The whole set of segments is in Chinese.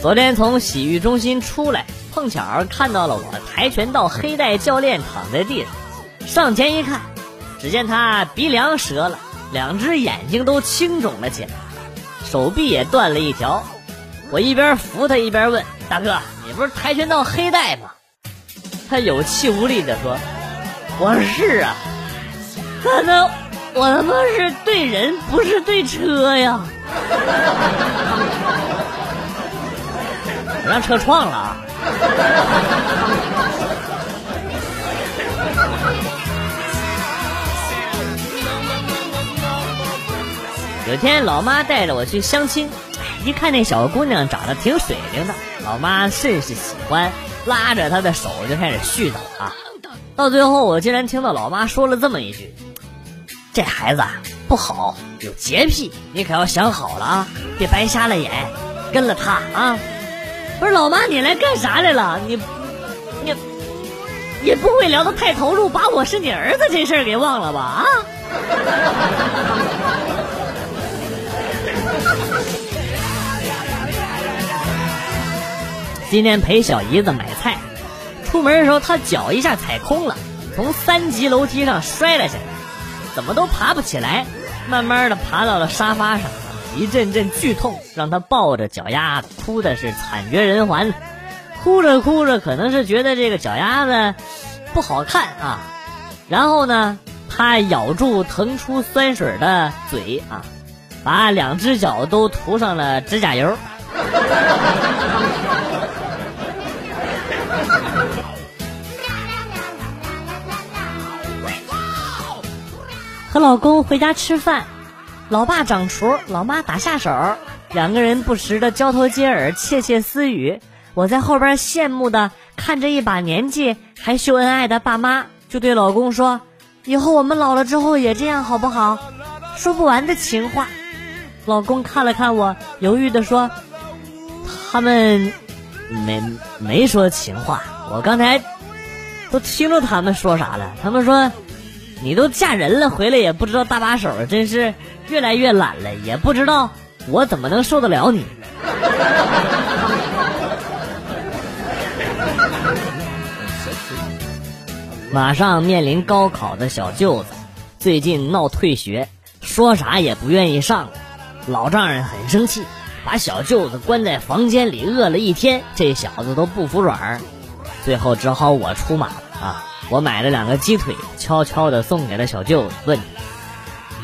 昨天从洗浴中心出来，碰巧看到了我跆拳道黑带教练躺在地上，上前一看，只见他鼻梁折了，两只眼睛都青肿了起来，手臂也断了一条。我一边扶他一边问：“大哥，你不是跆拳道黑带吗？”他有气无力地说：“我是啊，可能 我他妈是对人不是对车呀。”让车撞了！有天老妈带着我去相亲，一看那小姑娘长得挺水灵的，老妈甚是喜欢，拉着她的手就开始絮叨啊。到最后，我竟然听到老妈说了这么一句：“这孩子不好，有洁癖，你可要想好了啊，别白瞎了眼，跟了他啊。”不是老妈，你来干啥来了？你，你，你不会聊得太投入，把我是你儿子这事儿给忘了吧？啊！今天陪小姨子买菜，出门的时候她脚一下踩空了，从三级楼梯上摔了下来，怎么都爬不起来，慢慢的爬到了沙发上。一阵阵剧痛让他抱着脚丫子哭的是惨绝人寰，哭着哭着可能是觉得这个脚丫子不好看啊，然后呢，他咬住腾出酸水的嘴啊，把两只脚都涂上了指甲油。和老公回家吃饭。老爸掌厨，老妈打下手，两个人不时的交头接耳，窃窃私语。我在后边羡慕的看着一把年纪还秀恩爱的爸妈，就对老公说：“以后我们老了之后也这样好不好？”说不完的情话。老公看了看我，犹豫的说：“他们没没说情话，我刚才都听着他们说啥了。他们说你都嫁人了，回来也不知道搭把手，真是。”越来越懒了，也不知道我怎么能受得了你。马上面临高考的小舅子，最近闹退学，说啥也不愿意上。老丈人很生气，把小舅子关在房间里饿了一天，这小子都不服软。最后只好我出马了啊！我买了两个鸡腿，悄悄的送给了小舅子，问。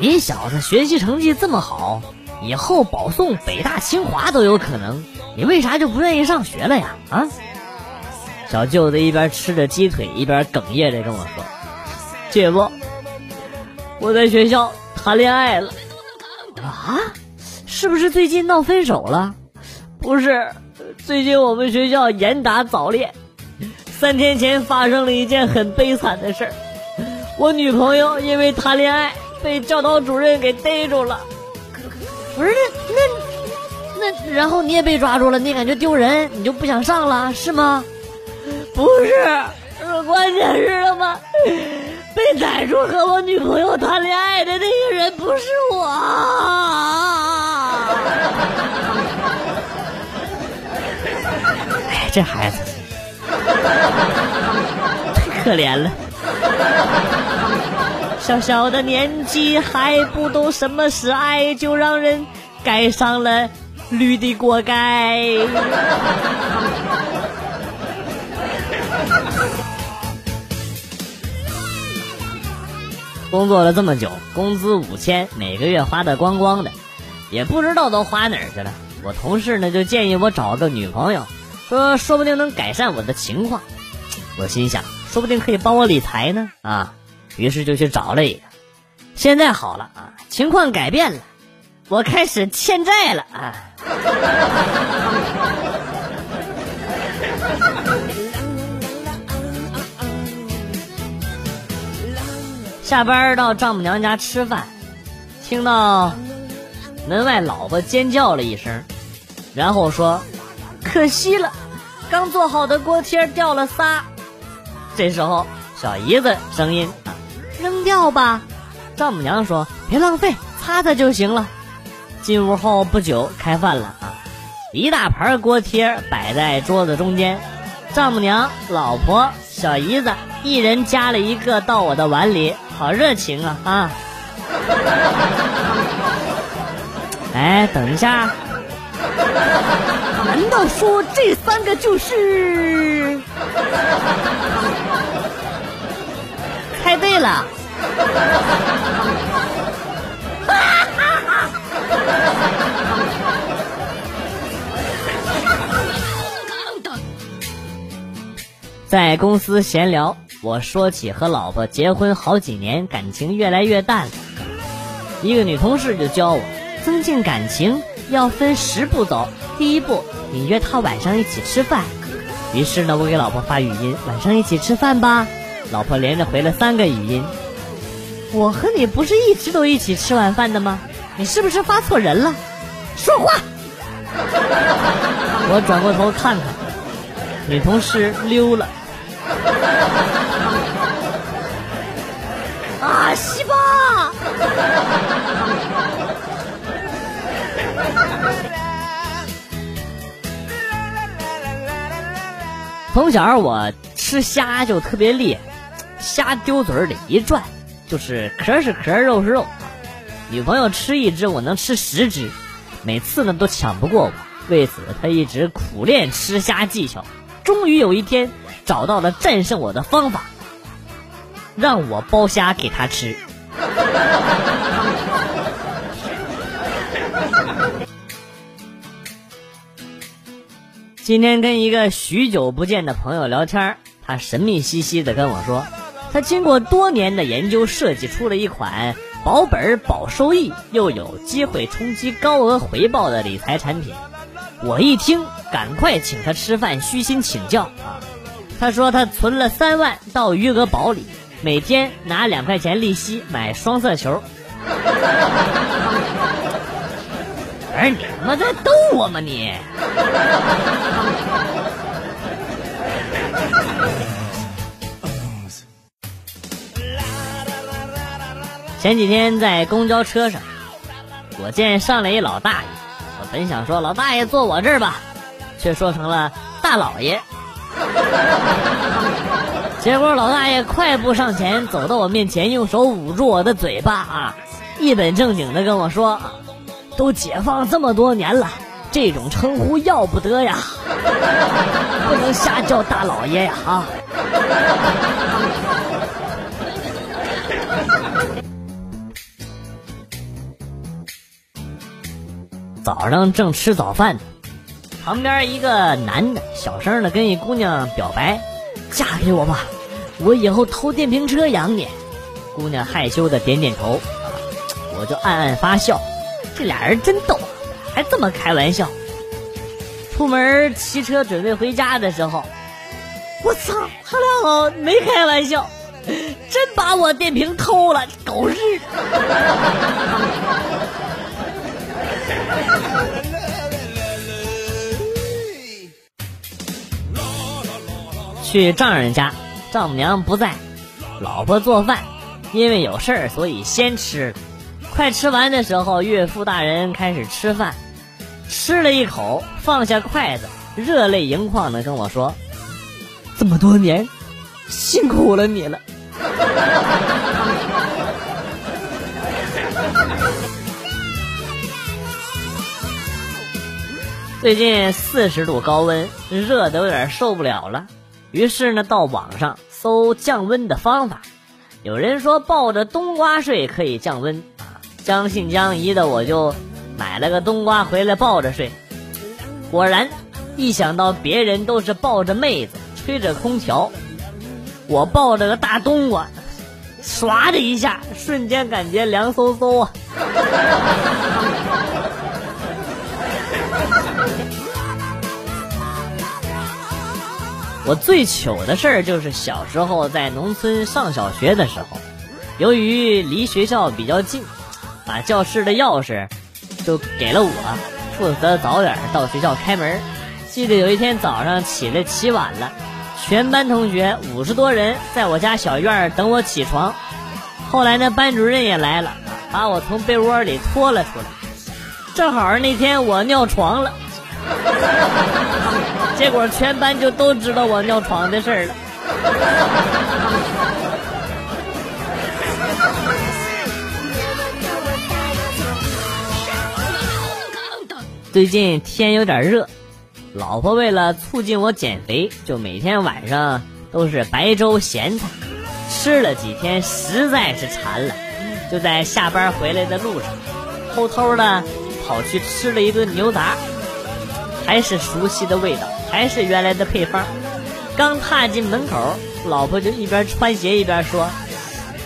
你小子学习成绩这么好，以后保送北大清华都有可能，你为啥就不愿意上学了呀？啊！小舅子一边吃着鸡腿，一边哽咽着跟我说：“姐夫，我在学校谈恋爱了。”啊？是不是最近闹分手了？不是，最近我们学校严打早恋。三天前发生了一件很悲惨的事儿，我女朋友因为谈恋爱。被教导主任给逮住了，不是那那那，然后你也被抓住了，你感觉丢人，你就不想上了是吗？不是，关键是什么？被逮住和我女朋友谈恋爱的那个人不是我。哎，这孩子太 可怜了。小小的年纪还不懂什么是爱，就让人盖上了绿的锅盖。工作了这么久，工资五千，每个月花的光光的，也不知道都花哪儿去了。我同事呢就建议我找个女朋友，说说不定能改善我的情况。我心想，说不定可以帮我理财呢啊。于是就去找了一个，现在好了啊，情况改变了，我开始欠债了啊。下班到丈母娘家吃饭，听到门外老婆尖叫了一声，然后说：“可惜了，刚做好的锅贴掉了仨。”这时候小姨子声音。扔掉吧，丈母娘说：“别浪费，擦擦就行了。”进屋后不久开饭了啊，一大盘锅贴摆在桌子中间，丈母娘、老婆、小姨子一人夹了一个到我的碗里，好热情啊啊！哎，等一下，说这三个就是？猜对了。在公司闲聊，我说起和老婆结婚好几年，感情越来越淡了。一个女同事就教我，增进感情要分十步走。第一步，你约她晚上一起吃饭。于是呢，我给老婆发语音，晚上一起吃饭吧。老婆连着回了三个语音。我和你不是一直都一起吃晚饭的吗？你是不是发错人了？说话！我转过头看看，女同事溜了。从小我吃虾就特别厉害，虾丢嘴里一转。就是壳是壳，肉是肉。女朋友吃一只，我能吃十只，每次呢都抢不过我。为此，她一直苦练吃虾技巧。终于有一天，找到了战胜我的方法，让我剥虾给她吃。今天跟一个许久不见的朋友聊天，他神秘兮兮的跟我说。他经过多年的研究，设计出了一款保本保收益又有机会冲击高额回报的理财产品。我一听，赶快请他吃饭，虚心请教啊。他说他存了三万到余额宝里，每天拿两块钱利息买双色球。你他妈在逗我吗你？前几天在公交车上，我见上来一老大爷，我本想说老大爷坐我这儿吧，却说成了大老爷。结果老大爷快步上前，走到我面前，用手捂住我的嘴巴啊，一本正经的跟我说：“都解放这么多年了，这种称呼要不得呀，不能瞎叫大老爷呀啊！”早上正吃早饭呢，旁边一个男的小声的跟一姑娘表白：“嫁给我吧，我以后偷电瓶车养你。”姑娘害羞的点点头，我就暗暗发笑，这俩人真逗，还这么开玩笑。出门骑车准备回家的时候，我操，他俩没开玩笑，真把我电瓶偷了，狗日的！去丈人家，丈母娘不在，老婆做饭，因为有事儿，所以先吃。快吃完的时候，岳父大人开始吃饭，吃了一口，放下筷子，热泪盈眶的跟我说：“这么多年，辛苦了你了。”最近四十度高温，热的有点受不了了。于是呢，到网上搜降温的方法。有人说抱着冬瓜睡可以降温啊，将信将疑的我就买了个冬瓜回来抱着睡。果然，一想到别人都是抱着妹子吹着空调，我抱着个大冬瓜，唰的一下，瞬间感觉凉飕飕啊！我最糗的事儿就是小时候在农村上小学的时候，由于离学校比较近，把教室的钥匙就给了我，负责早点到学校开门。记得有一天早上起来起晚了，全班同学五十多人在我家小院等我起床。后来呢，班主任也来了，把我从被窝里拖了出来。正好那天我尿床了。结果全班就都知道我尿床的事儿了。最近天有点热，老婆为了促进我减肥，就每天晚上都是白粥咸菜。吃了几天，实在是馋了，就在下班回来的路上，偷偷的跑去吃了一顿牛杂，还是熟悉的味道，还是原来的配方。刚踏进门口，老婆就一边穿鞋一边说：“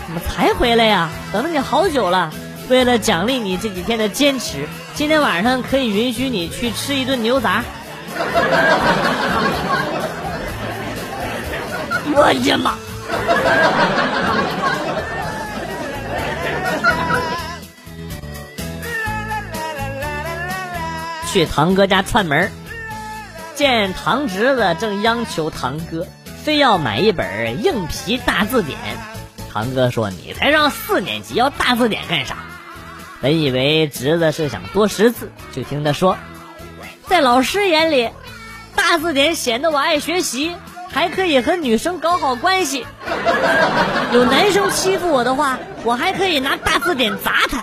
怎么才回来呀？等了你好久了。为了奖励你这几天的坚持，今天晚上可以允许你去吃一顿牛杂。”我呀妈！去堂哥家串门见堂侄子正央求堂哥非要买一本硬皮大字典。堂哥说：“你才上四年级，要大字典干啥？”本以为侄子是想多识字，就听他说：“在老师眼里，大字典显得我爱学习。”还可以和女生搞好关系，有男生欺负我的话，我还可以拿大字典砸他。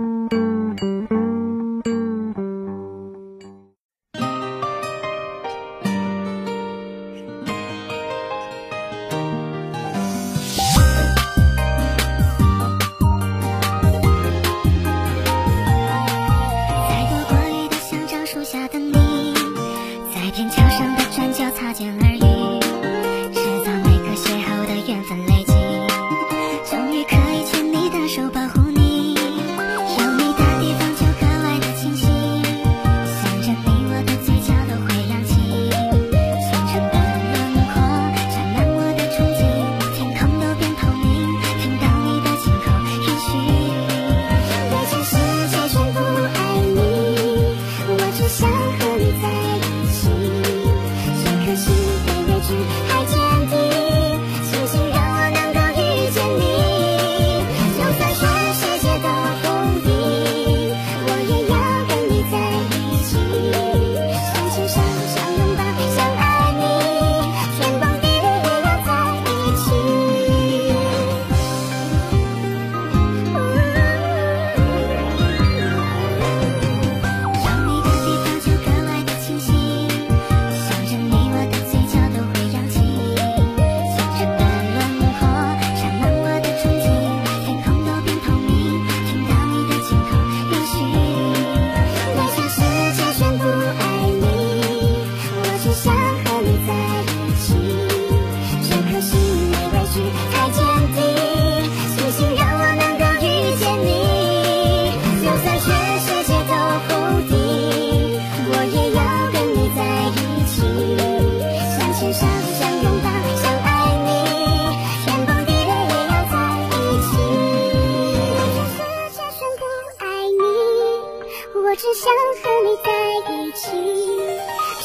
我只想和你在一起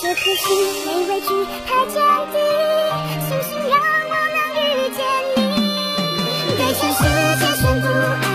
这颗心没畏惧太坚定庆幸让我能遇见你。对全世界宣布